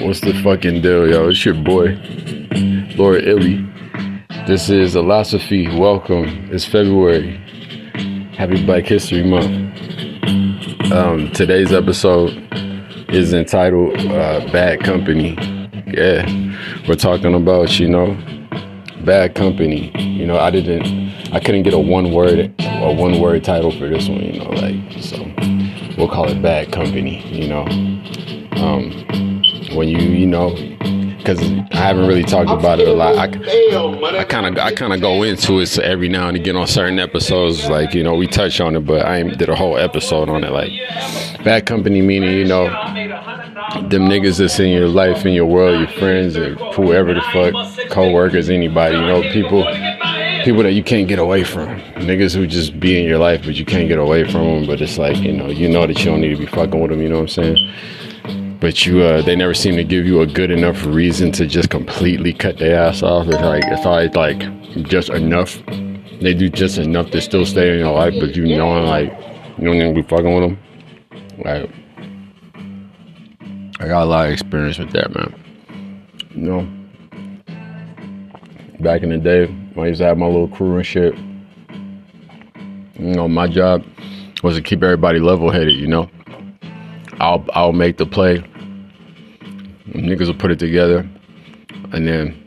What's the fucking deal, yo? It's your boy, Lord Illy. This is Illosophy. Welcome. It's February. Happy Black History Month. Um, today's episode is entitled uh, Bad Company. Yeah, we're talking about, you know, bad company. You know, I didn't, I couldn't get a one word, a one word title for this one, you know, like, so we'll call it Bad Company, you know. Um, when you you know because I haven't really talked about it a lot. I kind of I kind of go into it so every now and again on certain episodes. Like you know we touch on it, but I did a whole episode on it. Like bad company meaning you know them niggas that's in your life, in your world, your friends, or whoever the fuck, co-workers, anybody. You know people people that you can't get away from. Niggas who just be in your life, but you can't get away from them. But it's like you know you know that you don't need to be fucking with them. You know what I'm saying? But you uh, they never seem to give you a good enough reason to just completely cut their ass off. It's like it's always like just enough. They do just enough to still stay in your life, but you know like you don't even be fucking with them. Like I got a lot of experience with that, man. You know, back in the day, when I used to have my little crew and shit. You know, my job was to keep everybody level headed. You know. I'll I'll make the play niggas would put it together, and then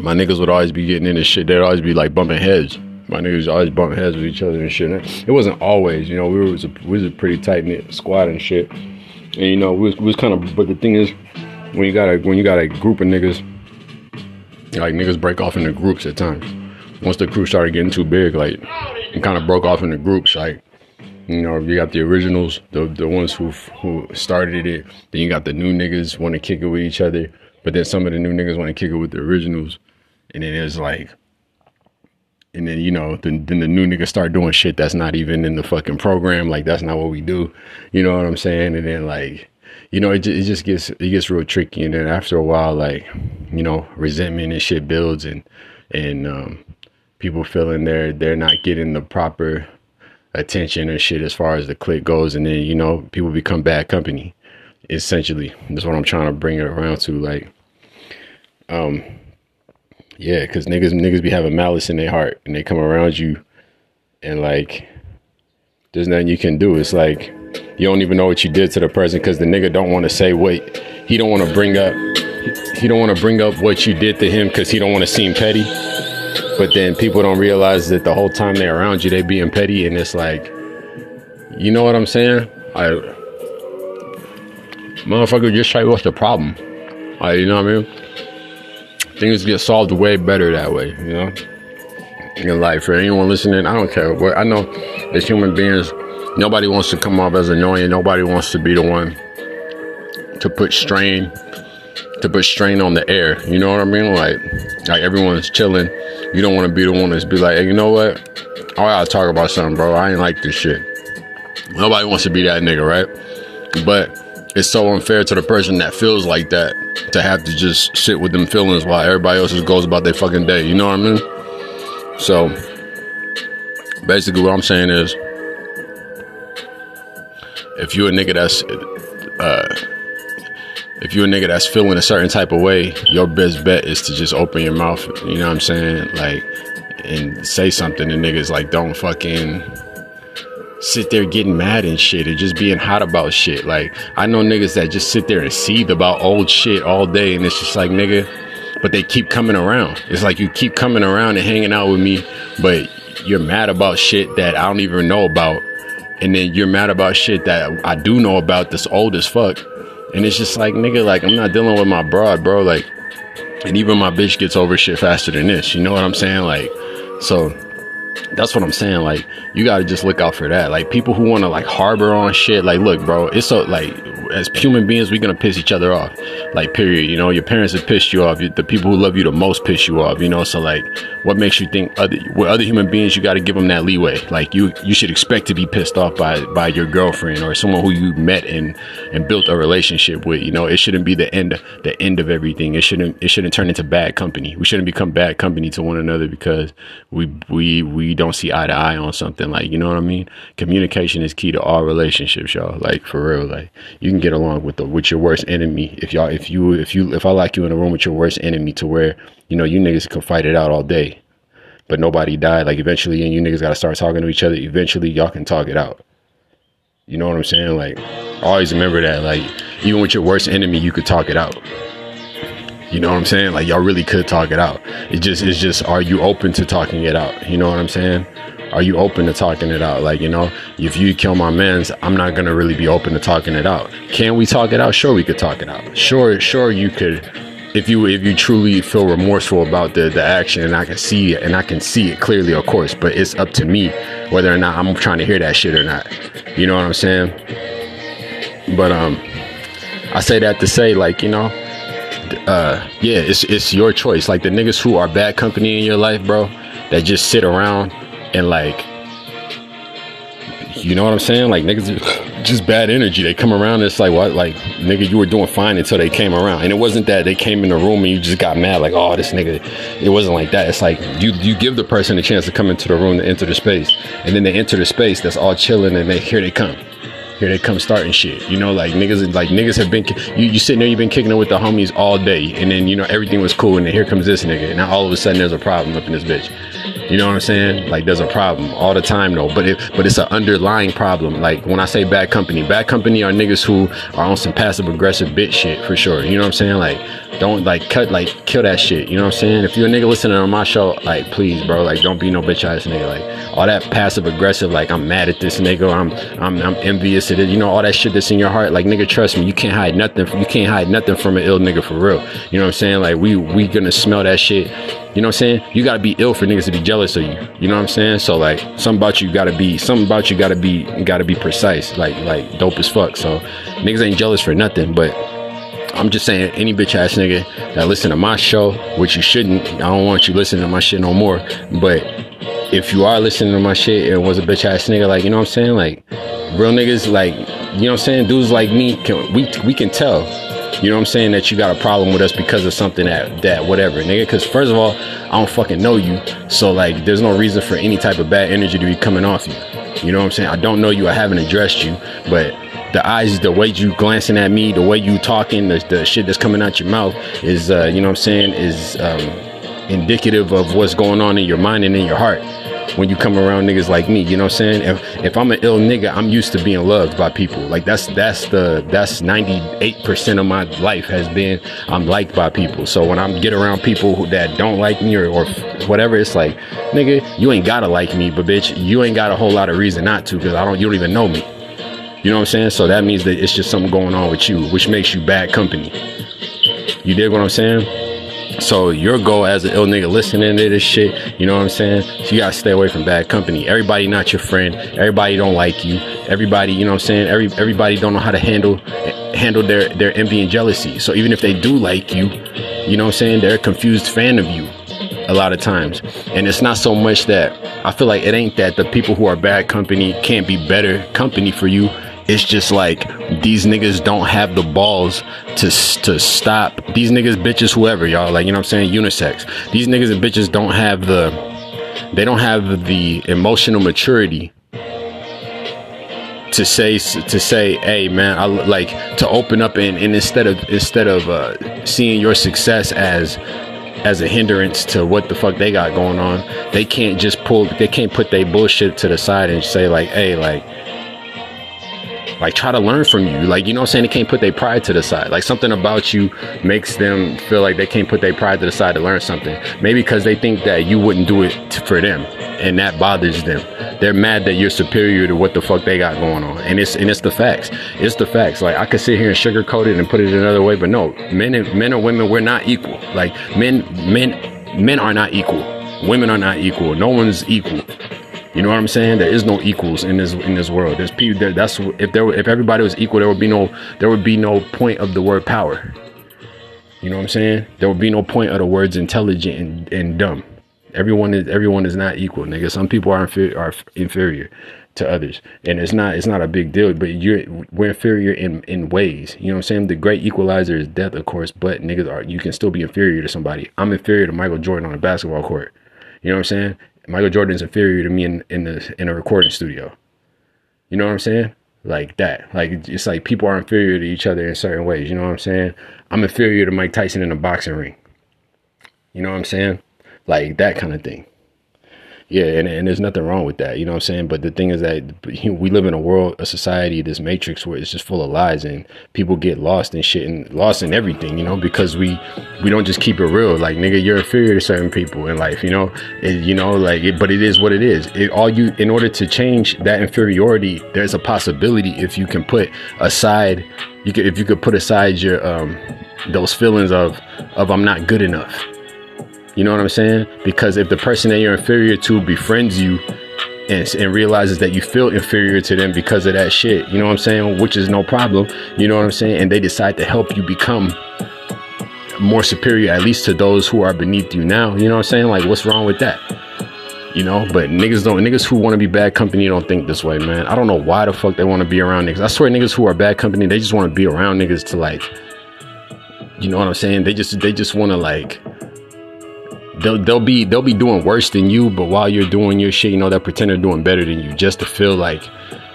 my niggas would always be getting into shit. They'd always be like bumping heads. My niggas always bump heads with each other and shit. It wasn't always, you know. We was a, we was a pretty tight knit squad and shit. And you know, we was, we was kind of. But the thing is, when you got a when you got a group of niggas, like niggas break off into groups at times. Once the crew started getting too big, like, it kind of broke off into groups. Like, you know, you got the originals, the the ones who who started it. Then you got the new niggas want to kick it with each other, but then some of the new niggas want to kick it with the originals. And then it's like, and then you know, then then the new niggas start doing shit that's not even in the fucking program. Like that's not what we do. You know what I'm saying? And then like, you know, it it just gets it gets real tricky. And then after a while, like, you know, resentment and shit builds, and and um, people feeling they're they're not getting the proper attention and shit as far as the click goes, and then you know people become bad company. Essentially, that's what I'm trying to bring it around to. Like, um, yeah, because niggas niggas be having malice in their heart, and they come around you, and like, there's nothing you can do. It's like you don't even know what you did to the person because the nigga don't want to say what he don't want to bring up. He don't want to bring up what you did to him because he don't want to seem petty. But then people don't realize that the whole time they're around you, they being petty, and it's like, you know what I'm saying? I, motherfucker, just try what's the problem. I, you know what I mean? Things get solved way better that way, you know. In life, for anyone listening, I don't care. But I know as human beings, nobody wants to come off as annoying. Nobody wants to be the one to put strain to put strain on the air. You know what I mean? Like, like everyone's chilling. You don't want to be the one that's be like, hey, you know what? I gotta talk about something, bro. I ain't like this shit. Nobody wants to be that nigga, right? But it's so unfair to the person that feels like that to have to just sit with them feelings while everybody else just goes about their fucking day. You know what I mean? So basically, what I'm saying is, if you're a nigga that's uh, if you're a nigga that's feeling a certain type of way, your best bet is to just open your mouth. You know what I'm saying? Like, and say something. And niggas like don't fucking sit there getting mad and shit or just being hot about shit. Like, I know niggas that just sit there and seethe about old shit all day, and it's just like, nigga, but they keep coming around. It's like you keep coming around and hanging out with me, but you're mad about shit that I don't even know about. And then you're mad about shit that I do know about that's old as fuck and it's just like, nigga, like, I'm not dealing with my broad, bro. Like, and even my bitch gets over shit faster than this. You know what I'm saying? Like, so that's what I'm saying. Like, you gotta just look out for that. Like, people who wanna like harbor on shit. Like, look, bro, it's so like, as human beings, we're gonna piss each other off. Like period. You know, your parents have pissed you off. The people who love you the most piss you off. You know, so like, what makes you think other with other human beings you got to give them that leeway? Like you you should expect to be pissed off by by your girlfriend or someone who you met and and built a relationship with. You know, it shouldn't be the end the end of everything. It shouldn't it shouldn't turn into bad company. We shouldn't become bad company to one another because we we we don't see eye to eye on something. Like you know what I mean? Communication is key to all relationships, y'all. Like for real. Like you can get along with the with your worst enemy if y'all if you if you if I like you in a room with your worst enemy to where you know you niggas can fight it out all day, but nobody died. Like eventually, and you niggas got to start talking to each other. Eventually, y'all can talk it out. You know what I'm saying? Like always remember that. Like even with your worst enemy, you could talk it out. You know what I'm saying? Like y'all really could talk it out. It just it's just are you open to talking it out? You know what I'm saying? Are you open to talking it out? Like, you know, if you kill my man's, I'm not gonna really be open to talking it out. Can we talk it out? Sure we could talk it out. Sure, sure you could if you if you truly feel remorseful about the the action and I can see it and I can see it clearly, of course, but it's up to me whether or not I'm trying to hear that shit or not. You know what I'm saying? But um I say that to say like, you know, uh yeah, it's it's your choice. Like the niggas who are bad company in your life, bro, that just sit around and like you know what I'm saying? Like niggas just bad energy. They come around, it's like what like nigga, you were doing fine until they came around. And it wasn't that they came in the room and you just got mad, like, oh this nigga. It wasn't like that. It's like you you give the person a chance to come into the room to enter the space. And then they enter the space that's all chilling and they here they come here they come starting shit. You know, like niggas, like niggas have been, you, you sitting there, you've been kicking it with the homies all day, and then you know everything was cool, and then here comes this nigga, and now all of a sudden there's a problem up in this bitch. You know what I'm saying? Like there's a problem all the time though, but it, but it's an underlying problem. Like when I say bad company, bad company are niggas who are on some passive aggressive bitch shit for sure. You know what I'm saying? Like don't like cut like kill that shit. You know what I'm saying? If you're a nigga listening on my show, like please, bro, like don't be no bitch ass nigga. Like all that passive aggressive, like I'm mad at this nigga, I'm I'm I'm envious of it. You know all that shit that's in your heart. Like nigga, trust me, you can't hide nothing. You can't hide nothing from an ill nigga for real. You know what I'm saying? Like we we gonna smell that shit you know what I'm saying? You gotta be ill for niggas to be jealous of you. You know what I'm saying? So like something about you gotta be something about you gotta be gotta be precise. Like like dope as fuck. So niggas ain't jealous for nothing, but I'm just saying any bitch ass nigga that listen to my show, which you shouldn't, I don't want you listening to my shit no more. But if you are listening to my shit and was a bitch ass nigga, like you know what I'm saying? Like real niggas like you know what I'm saying? Dudes like me can we we can tell you know what I'm saying? That you got a problem with us because of something that that whatever, nigga. Because first of all, I don't fucking know you, so like, there's no reason for any type of bad energy to be coming off you. You know what I'm saying? I don't know you. I haven't addressed you, but the eyes, the way you glancing at me, the way you talking, the, the shit that's coming out your mouth is, uh, you know what I'm saying, is um, indicative of what's going on in your mind and in your heart when you come around niggas like me. You know what I'm saying? If if I'm an ill nigga, I'm used to being loved by people. Like that's that's the that's 98% of my life has been I'm liked by people. So when I get around people who, that don't like me or, or whatever, it's like, nigga, you ain't gotta like me, but bitch, you ain't got a whole lot of reason not to because I don't you don't even know me. You know what I'm saying? So that means that it's just something going on with you, which makes you bad company. You dig what I'm saying? So your goal as an ill nigga listening to this shit, you know what I'm saying? So you gotta stay away from bad company. Everybody not your friend. Everybody don't like you. Everybody, you know what I'm saying? Every everybody don't know how to handle handle their their envy and jealousy. So even if they do like you, you know what I'm saying? They're a confused fan of you a lot of times. And it's not so much that I feel like it ain't that the people who are bad company can't be better company for you it's just like these niggas don't have the balls to to stop these niggas, bitches, whoever y'all like. You know what I'm saying? Unisex. These niggas and bitches don't have the they don't have the emotional maturity to say to say hey man i like to open up and, and instead of instead of uh, seeing your success as as a hindrance to what the fuck they got going on they can't just pull they can't put their bullshit to the side and say like hey like like try to learn from you. Like, you know I'm saying? They can't put their pride to the side. Like something about you makes them feel like they can't put their pride to the side to learn something. Maybe because they think that you wouldn't do it for them. And that bothers them. They're mad that you're superior to what the fuck they got going on. And it's and it's the facts. It's the facts. Like I could sit here and sugarcoat it and put it another way, but no, men and men or women, we're not equal. Like men men men are not equal. Women are not equal. No one's equal. You know what I'm saying? There is no equals in this in this world. There's people. There, that's if there if everybody was equal, there would be no there would be no point of the word power. You know what I'm saying? There would be no point of the words intelligent and, and dumb. Everyone is everyone is not equal, nigga. Some people are inferior, are inferior to others, and it's not it's not a big deal. But you're we're inferior in in ways. You know what I'm saying? The great equalizer is death, of course. But niggas are you can still be inferior to somebody. I'm inferior to Michael Jordan on a basketball court. You know what I'm saying? Michael Jordan is inferior to me in in the in a recording studio. You know what I'm saying? Like that. Like it's like people are inferior to each other in certain ways. You know what I'm saying? I'm inferior to Mike Tyson in a boxing ring. You know what I'm saying? Like that kind of thing. Yeah, and, and there's nothing wrong with that, you know what I'm saying? But the thing is that we live in a world, a society, this matrix where it's just full of lies and people get lost in shit and lost in everything, you know, because we we don't just keep it real. Like, nigga, you're inferior to certain people in life, you know, it, you know, like, it, but it is what it is. It, all you, in order to change that inferiority, there's a possibility if you can put aside, you could, if you could put aside your um those feelings of of I'm not good enough you know what I'm saying? Because if the person that you're inferior to befriends you and, and, realizes that you feel inferior to them because of that shit, you know what I'm saying? Which is no problem. You know what I'm saying? And they decide to help you become more superior, at least to those who are beneath you now. You know what I'm saying? Like, what's wrong with that? You know, but niggas don't, niggas who want to be bad company don't think this way, man. I don't know why the fuck they want to be around niggas. I swear niggas who are bad company, they just want to be around niggas to like, you know what I'm saying? They just, they just want to like, they'll they'll be they'll be doing worse than you, but while you're doing your shit, you know, they'll pretend they're doing better than you just to feel like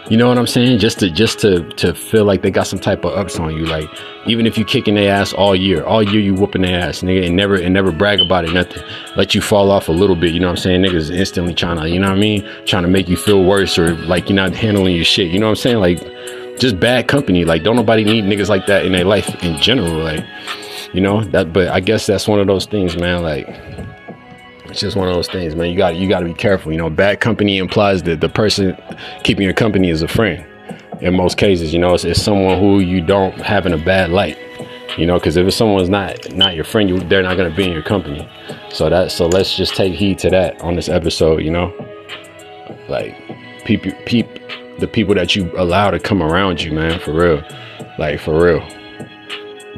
you know what I'm saying? Just to just to to feel like they got some type of ups on you. Like even if you kicking their ass all year, all year you whooping their ass, nigga, and never and never brag about it, nothing. Let you fall off a little bit, you know what I'm saying? Niggas instantly trying to, you know what I mean? Trying to make you feel worse or like you're not handling your shit. You know what I'm saying? Like just bad company. Like don't nobody need niggas like that in their life in general. Like, you know, that but I guess that's one of those things, man. Like it's just one of those things, man. You got you got to be careful. You know, bad company implies that the person keeping your company is a friend. In most cases, you know, it's, it's someone who you don't have in a bad light. You know, because if it's someone's not not your friend, you, they're not gonna be in your company. So that so let's just take heed to that on this episode. You know, like peep peep the people that you allow to come around you, man. For real, like for real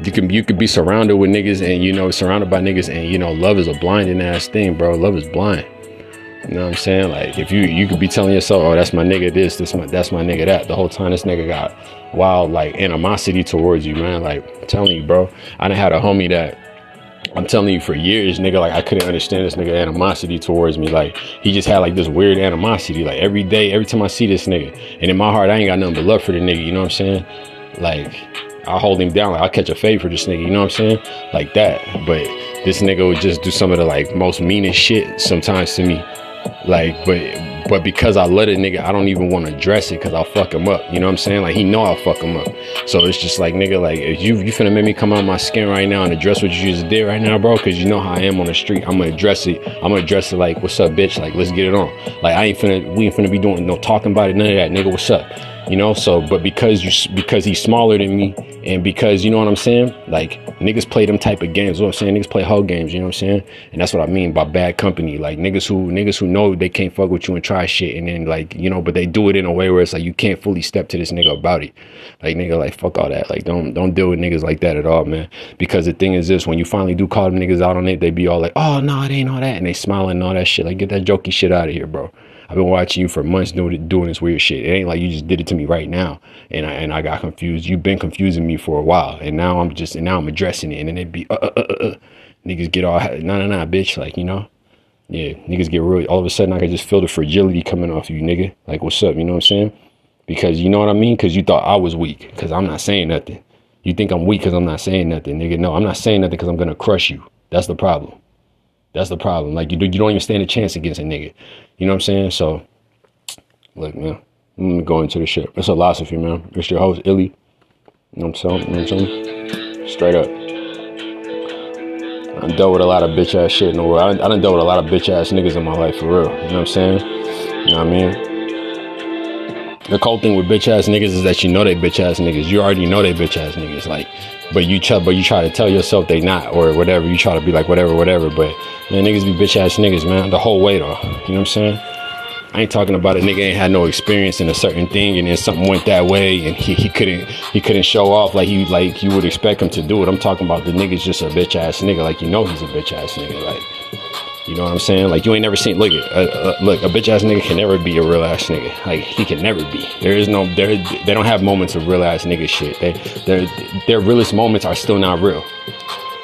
you can you could be surrounded with niggas and you know surrounded by niggas and you know love is a blinding ass thing, bro. Love is blind. You know what I'm saying? Like if you you could be telling yourself, oh that's my nigga this, this my that's my nigga that. The whole time this nigga got wild like animosity towards you, man. Like I'm telling you, bro. I done had a homie that I'm telling you for years, nigga, like I couldn't understand this nigga animosity towards me. Like he just had like this weird animosity. Like every day, every time I see this nigga, and in my heart, I ain't got nothing but love for the nigga. You know what I'm saying? Like I'll hold him down. Like I'll catch a fade for this nigga. You know what I'm saying? Like that. But this nigga would just do some of the like most meanest shit sometimes to me. Like, but but because I let a nigga, I don't even want to address it because I'll fuck him up. You know what I'm saying? Like he know I'll fuck him up. So it's just like nigga, like if you you finna make me come out my skin right now and address what you just did right now, bro, because you know how I am on the street. I'm gonna address it. I'm gonna address it like, what's up, bitch? Like let's get it on. Like I ain't finna we ain't finna be doing no talking about it, none of that, nigga. What's up? You know? So but because you because he's smaller than me and because you know what i'm saying? Like niggas play them type of games. What i'm saying? Niggas play hug games you know what i'm saying? And that's what i mean by bad company. Like niggas who niggas who know they can't fuck with you and try shit and then like you know but they do it in a way where it's like you can't fully step to this nigga about it. Like nigga like fuck all that. Like don't don't deal with niggas like that at all man. Because the thing is this when you finally do call them niggas out on it they be all like oh no it ain't all that. And they smiling and all that shit. Like get that jokey shit out of here bro I've been watching you for months doing doing this weird shit. It ain't like you just did it to me right now, and I and I got confused. You've been confusing me for a while, and now I'm just and now I'm addressing it, and then it be uh, uh, uh, uh, niggas get all nah nah nah bitch like you know, yeah niggas get really all of a sudden I can just feel the fragility coming off you nigga like what's up you know what I'm saying because you know what I mean because you thought I was weak because I'm not saying nothing. You think I'm weak because I'm not saying nothing, nigga. No, I'm not saying nothing because I'm gonna crush you. That's the problem. That's the problem. Like you, do, you don't even stand a chance against a nigga. You know what I'm saying? So, look, man, I'm gonna go into the shit. It's a philosophy, man. It's your host, Illy. You know what I'm saying? You know what I'm saying? Straight up. I dealt with a lot of bitch ass shit in the world. I, I done dealt with a lot of bitch ass niggas in my life for real. You know what I'm saying? You know what I mean? The cold thing with bitch ass niggas is that you know they bitch ass niggas. You already know they bitch ass niggas. Like, but you try, but you try to tell yourself they not or whatever. You try to be like whatever, whatever. But man, niggas be bitch ass niggas, man. The whole way though. You know what I'm saying? I ain't talking about a nigga ain't had no experience in a certain thing and then something went that way and he, he couldn't he couldn't show off like you like you would expect him to do it. I'm talking about the nigga's just a bitch ass nigga. Like you know he's a bitch ass nigga. Like you know what I'm saying? Like you ain't never seen. Look, uh, uh, look, a bitch ass nigga can never be a real ass nigga. Like he can never be. There is no. There they don't have moments of real ass nigga shit. They their their realest moments are still not real.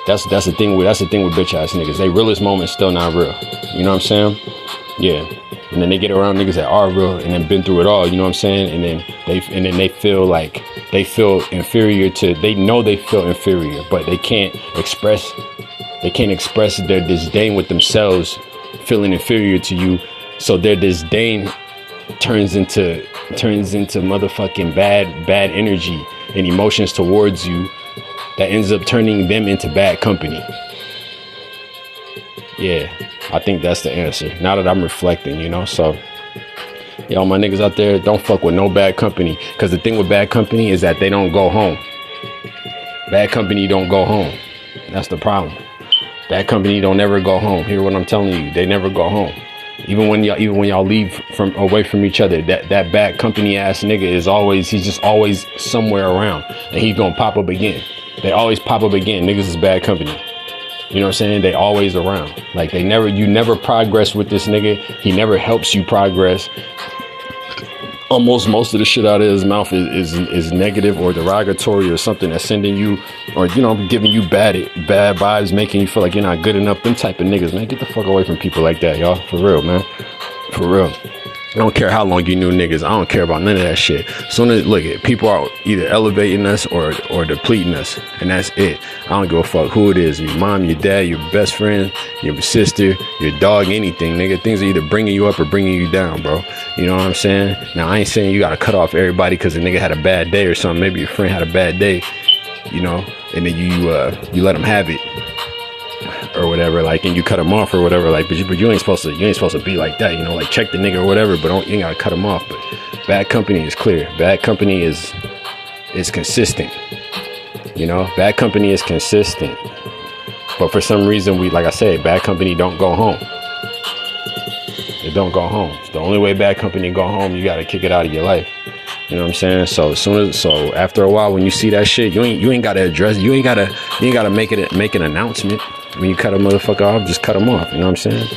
That's that's the thing with that's the thing with bitch ass niggas. They realest moments still not real. You know what I'm saying? Yeah. And then they get around niggas that are real and then been through it all. You know what I'm saying? And then they and then they feel like they feel inferior to. They know they feel inferior, but they can't express they can't express their disdain with themselves, feeling inferior to you. So their disdain turns into turns into motherfucking bad bad energy and emotions towards you that ends up turning them into bad company. Yeah, I think that's the answer. Now that I'm reflecting, you know, so y'all my niggas out there, don't fuck with no bad company. Cause the thing with bad company is that they don't go home. Bad company don't go home. That's the problem. That company don't ever go home. Hear what I'm telling you? They never go home. Even when y'all even when y'all leave from away from each other, that that bad company ass nigga is always he's just always somewhere around, and he's gonna pop up again. They always pop up again. Niggas is bad company. You know what I'm saying? They always around. Like they never, you never progress with this nigga. He never helps you progress almost most of the shit out of his mouth is, is is negative or derogatory or something that's sending you or you know giving you bad bad vibes, making you feel like you're not good enough. Them type of niggas, man, get the fuck away from people like that, y'all. For real, man. For real. I don't care how long you knew niggas. I don't care about none of that shit. Soon as look at people are either elevating us or or depleting us, and that's it. I don't give a fuck who it is. Your mom, your dad, your best friend, your sister, your dog, anything, nigga. Things are either bringing you up or bringing you down, bro. You know what I'm saying? Now I ain't saying you gotta cut off everybody because a nigga had a bad day or something. Maybe your friend had a bad day, you know, and then you uh you let them have it whatever, like, and you cut him off or whatever, like, but you, but you ain't supposed to, you ain't supposed to be like that, you know, like check the nigga or whatever, but don't, you ain't gotta cut him off. But bad company is clear. Bad company is is consistent. You know, bad company is consistent. But for some reason, we, like I said, bad company don't go home. It don't go home. The only way bad company go home. You gotta kick it out of your life. You know what I'm saying? So as soon as so after a while when you see that shit, you ain't you ain't gotta address you ain't gotta you ain't gotta make it make an announcement. When you cut a motherfucker off, just cut them off. You know what I'm saying?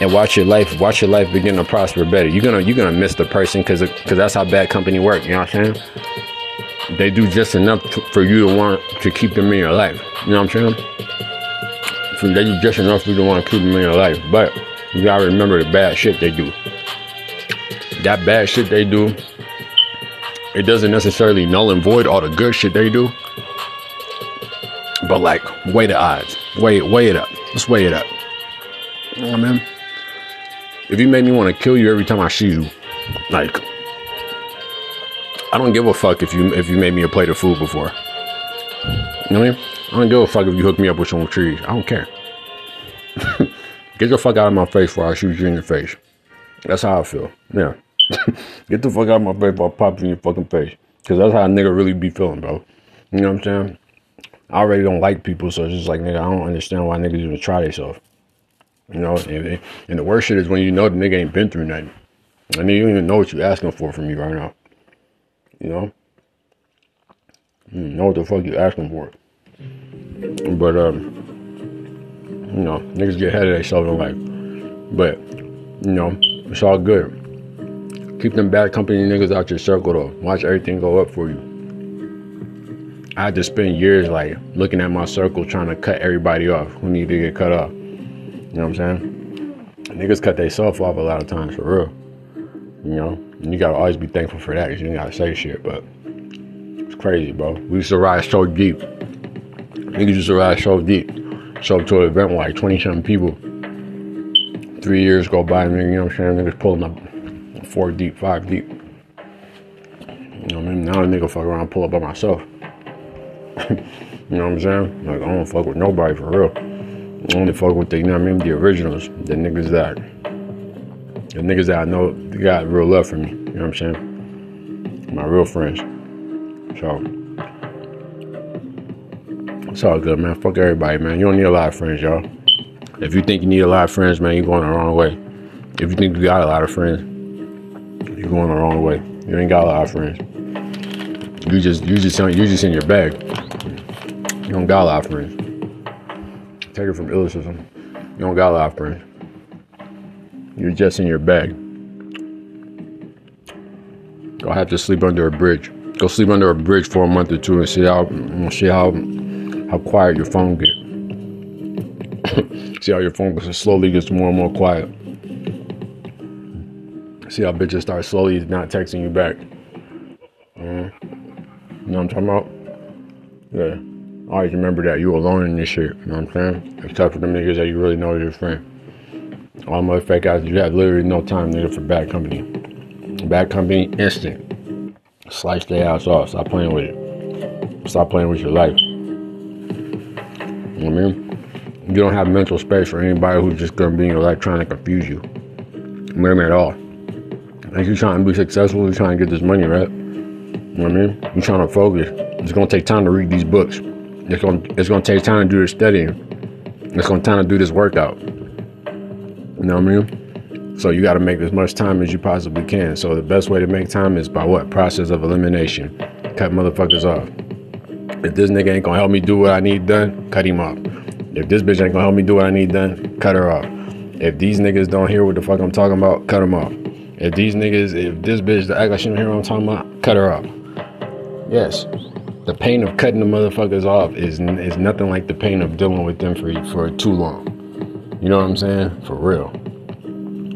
And watch your life, watch your life begin to prosper better. You're gonna you're gonna miss the person because because that's how bad company work. You know what I'm saying? They do just enough to, for you to want to keep them in your life. You know what I'm saying? They do just enough for you to want to keep them in your life, but you gotta remember the bad shit they do. That bad shit they do, it doesn't necessarily null and void all the good shit they do. But like, weigh the odds. Weigh it, weigh it up. Let's weigh it up. You know what I mean? If you made me want to kill you every time I see you, like, I don't give a fuck if you if you made me a plate of food before. You know what I mean? I don't give a fuck if you hook me up with some trees. I don't care. Get the fuck out of my face before I shoot you in your face. That's how I feel. Yeah. Get the fuck out of my face before I pop you in your fucking face. Cause that's how a nigga really be feeling, bro. You know what I'm saying? I already don't like people, so it's just like nigga, I don't understand why niggas even try themselves. You know, and, and, the worst shit is when you know the nigga ain't been through nothing. I mean, you don't even know what you asking for from me right now. You know? You know what the fuck you asking for. But, um, you know, niggas get ahead of themselves in life. But, you know, it's all good. Keep them bad company niggas out your circle though. Watch everything go up for you. I had to spend years like looking at my circle trying to cut everybody off who need to get cut off. You know what I'm saying? Niggas cut themselves off a lot of times for real. You know, and you gotta always be thankful for that because you ain't gotta say shit, but it's crazy, bro. We used to ride so deep. Niggas used to ride so deep. Show up to an event with like 20 something people. Three years go by, nigga, you know what I'm saying? Niggas pulling up four deep, five deep. You know what I mean? Now a nigga fuck around pull up by myself. you know what I'm saying? Like I don't fuck with nobody for real. I only fuck with the you know what I mean, the originals, the niggas that the niggas that I know they got real love for me. You know what I'm saying? My real friends. So it's all good, man. Fuck everybody, man. You don't need a lot of friends, y'all. If you think you need a lot of friends, man, you're going the wrong way. If you think you got a lot of friends, you're going the wrong way. You ain't got a lot of friends. You just you just you just in your bag. You don't got lot of friends. Take it from Illicism. You don't got lot of friends. You're just in your bag. Go have to sleep under a bridge. Go sleep under a bridge for a month or two and see how see how how quiet your phone get. see how your phone slowly gets more and more quiet. See how bitches start slowly not texting you back. Mm. You know what I'm talking about? Yeah. Always remember that you alone in this shit. You know what I'm saying? Except for them niggas that you really know is your friend. All motherfuckers, guys, you have literally no time, nigga, for bad company. Bad company, instant. Slice their ass off. Stop playing with it. Stop playing with your life. You know what I mean? You don't have mental space for anybody who's just gonna be in your life trying to confuse you. Remember at all. Like you're trying to be successful, you're trying to get this money, right? You know what I mean? You're trying to focus. It's gonna take time to read these books. It's gonna it's gonna take time to do this studying. It's gonna time to do this workout. You know what I mean? So you got to make as much time as you possibly can. So the best way to make time is by what? Process of elimination. Cut motherfuckers off. If this nigga ain't gonna help me do what I need done, cut him off. If this bitch ain't gonna help me do what I need done, cut her off. If these niggas don't hear what the fuck I'm talking about, cut them off. If these niggas, if this bitch act like she don't hear what I'm talking about, cut her off. Yes, the pain of cutting the motherfuckers off is is nothing like the pain of dealing with them for for too long. You know what I'm saying? For real.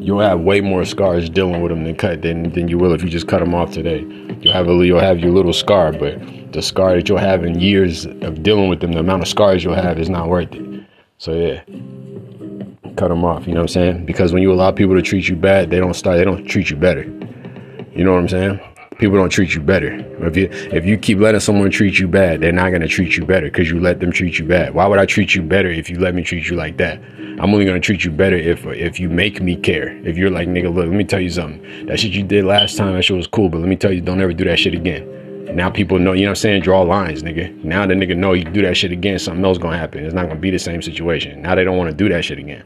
You'll have way more scars dealing with them than cut than, than you will if you just cut them off today. You'll have a you'll have your little scar, but the scar that you'll have in years of dealing with them, the amount of scars you'll have is not worth it. So yeah, cut them off. You know what I'm saying? Because when you allow people to treat you bad, they don't start. They don't treat you better. You know what I'm saying? People don't treat you better. If you if you keep letting someone treat you bad, they're not gonna treat you better because you let them treat you bad. Why would I treat you better if you let me treat you like that? I'm only gonna treat you better if if you make me care. If you're like nigga, look, let me tell you something. That shit you did last time, that shit was cool, but let me tell you, don't ever do that shit again. Now people know, you know what I'm saying? Draw lines, nigga. Now the nigga know you do that shit again, something else gonna happen. It's not gonna be the same situation. Now they don't wanna do that shit again.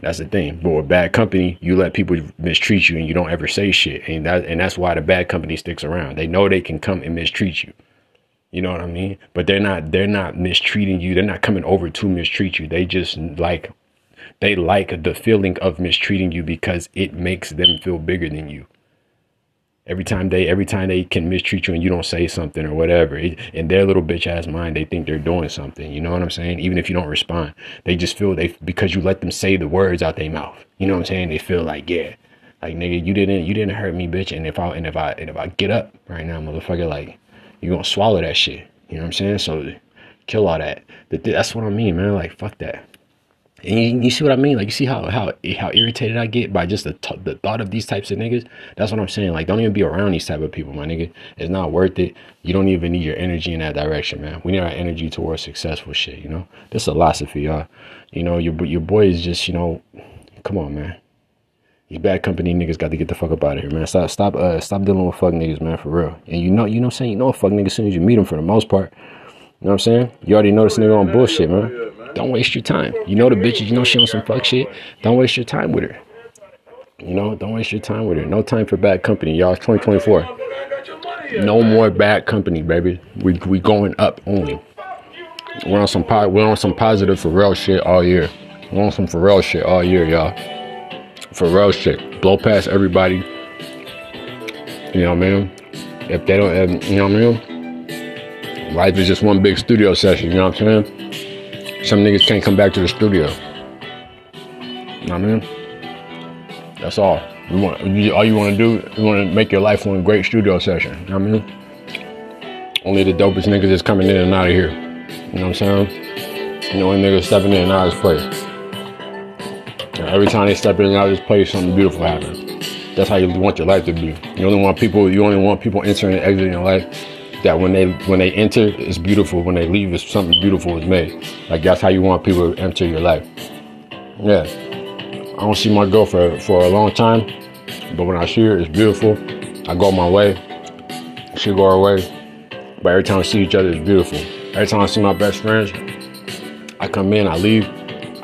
That's the thing. But with bad company, you let people mistreat you and you don't ever say shit. And that and that's why the bad company sticks around. They know they can come and mistreat you. You know what I mean? But they're not they're not mistreating you. They're not coming over to mistreat you. They just like they like the feeling of mistreating you because it makes them feel bigger than you every time they every time they can mistreat you and you don't say something or whatever in their little bitch ass mind they think they're doing something you know what i'm saying? Even if you don't respond they just feel they because you let them say the words out their mouth you know what i'm saying? They feel like yeah like nigga you didn't you didn't hurt me bitch and if i and if i and if i get up right now motherfucker like you gonna swallow that shit you know what i'm saying? So kill all that. That's what i mean man like fuck that and you, you, see what I mean? Like you see how how how irritated I get by just the t- the thought of these types of niggas. That's what I'm saying. Like don't even be around these type of people, my nigga. It's not worth it. You don't even need your energy in that direction, man. We need our energy towards successful shit. You know, this Illosophy, y'all. You know, your your boy is just you know, come on, man. These bad company niggas got to get the fuck up out of here, man. Stop stop uh stop dealing with fuck niggas, man, for real. And you know you know what I'm saying you know a fuck nigga as soon as you meet them for the most part. You know what I'm saying? You already know this nigga on bullshit, man. Don't waste your time. You know the bitches, you know she on some fuck shit. Don't waste your time with her. You know, don't waste your time with her. No time for bad company, y'all. It's 2024. No more bad company, baby. We we going up only. We're on some po- we're on some positive for real shit all year. We're on some for real shit all year, y'all. For real shit. Blow past everybody. You know what I mean? If they don't, you know what I mean? Life is just one big studio session. You know what I'm saying? Some niggas can't come back to the studio. You know what I mean? That's all. You want all you want to do, you want to make your life one great studio session. You know what I mean? Only the dopest niggas is coming in and out of here. You know what I'm saying? You know, when niggas stepping in and out of this place. And every time they step in and out of this place, something beautiful happens. That's how you want your life to be. You only want people. You only want people entering and exiting your life that when they when they enter it's beautiful when they leave it's something beautiful is made like that's how you want people to enter your life yeah i don't see my girl for for a long time but when i see her it's beautiful i go my way she go her way but every time we see each other it's beautiful every time i see my best friends i come in i leave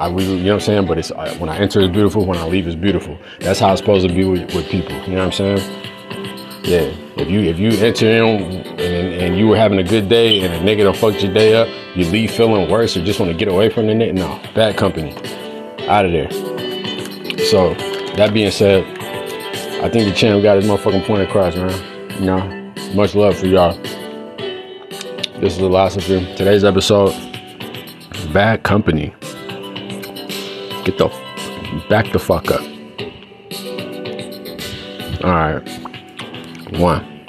I you know what I'm saying? But it's uh, when I enter, it's beautiful. When I leave, it's beautiful. That's how it's supposed to be with, with people. You know what I'm saying? Yeah, if you if you enter in and, and you were having a good day and a nigga done fucked your day up, you leave feeling worse or just want to get away from the nigga. No, bad company, out of there. So that being said, I think the champ got his motherfucking point across, man. You know, much love for y'all. This is the last of. Today's episode, bad company. Get the back the fuck up. All right. One.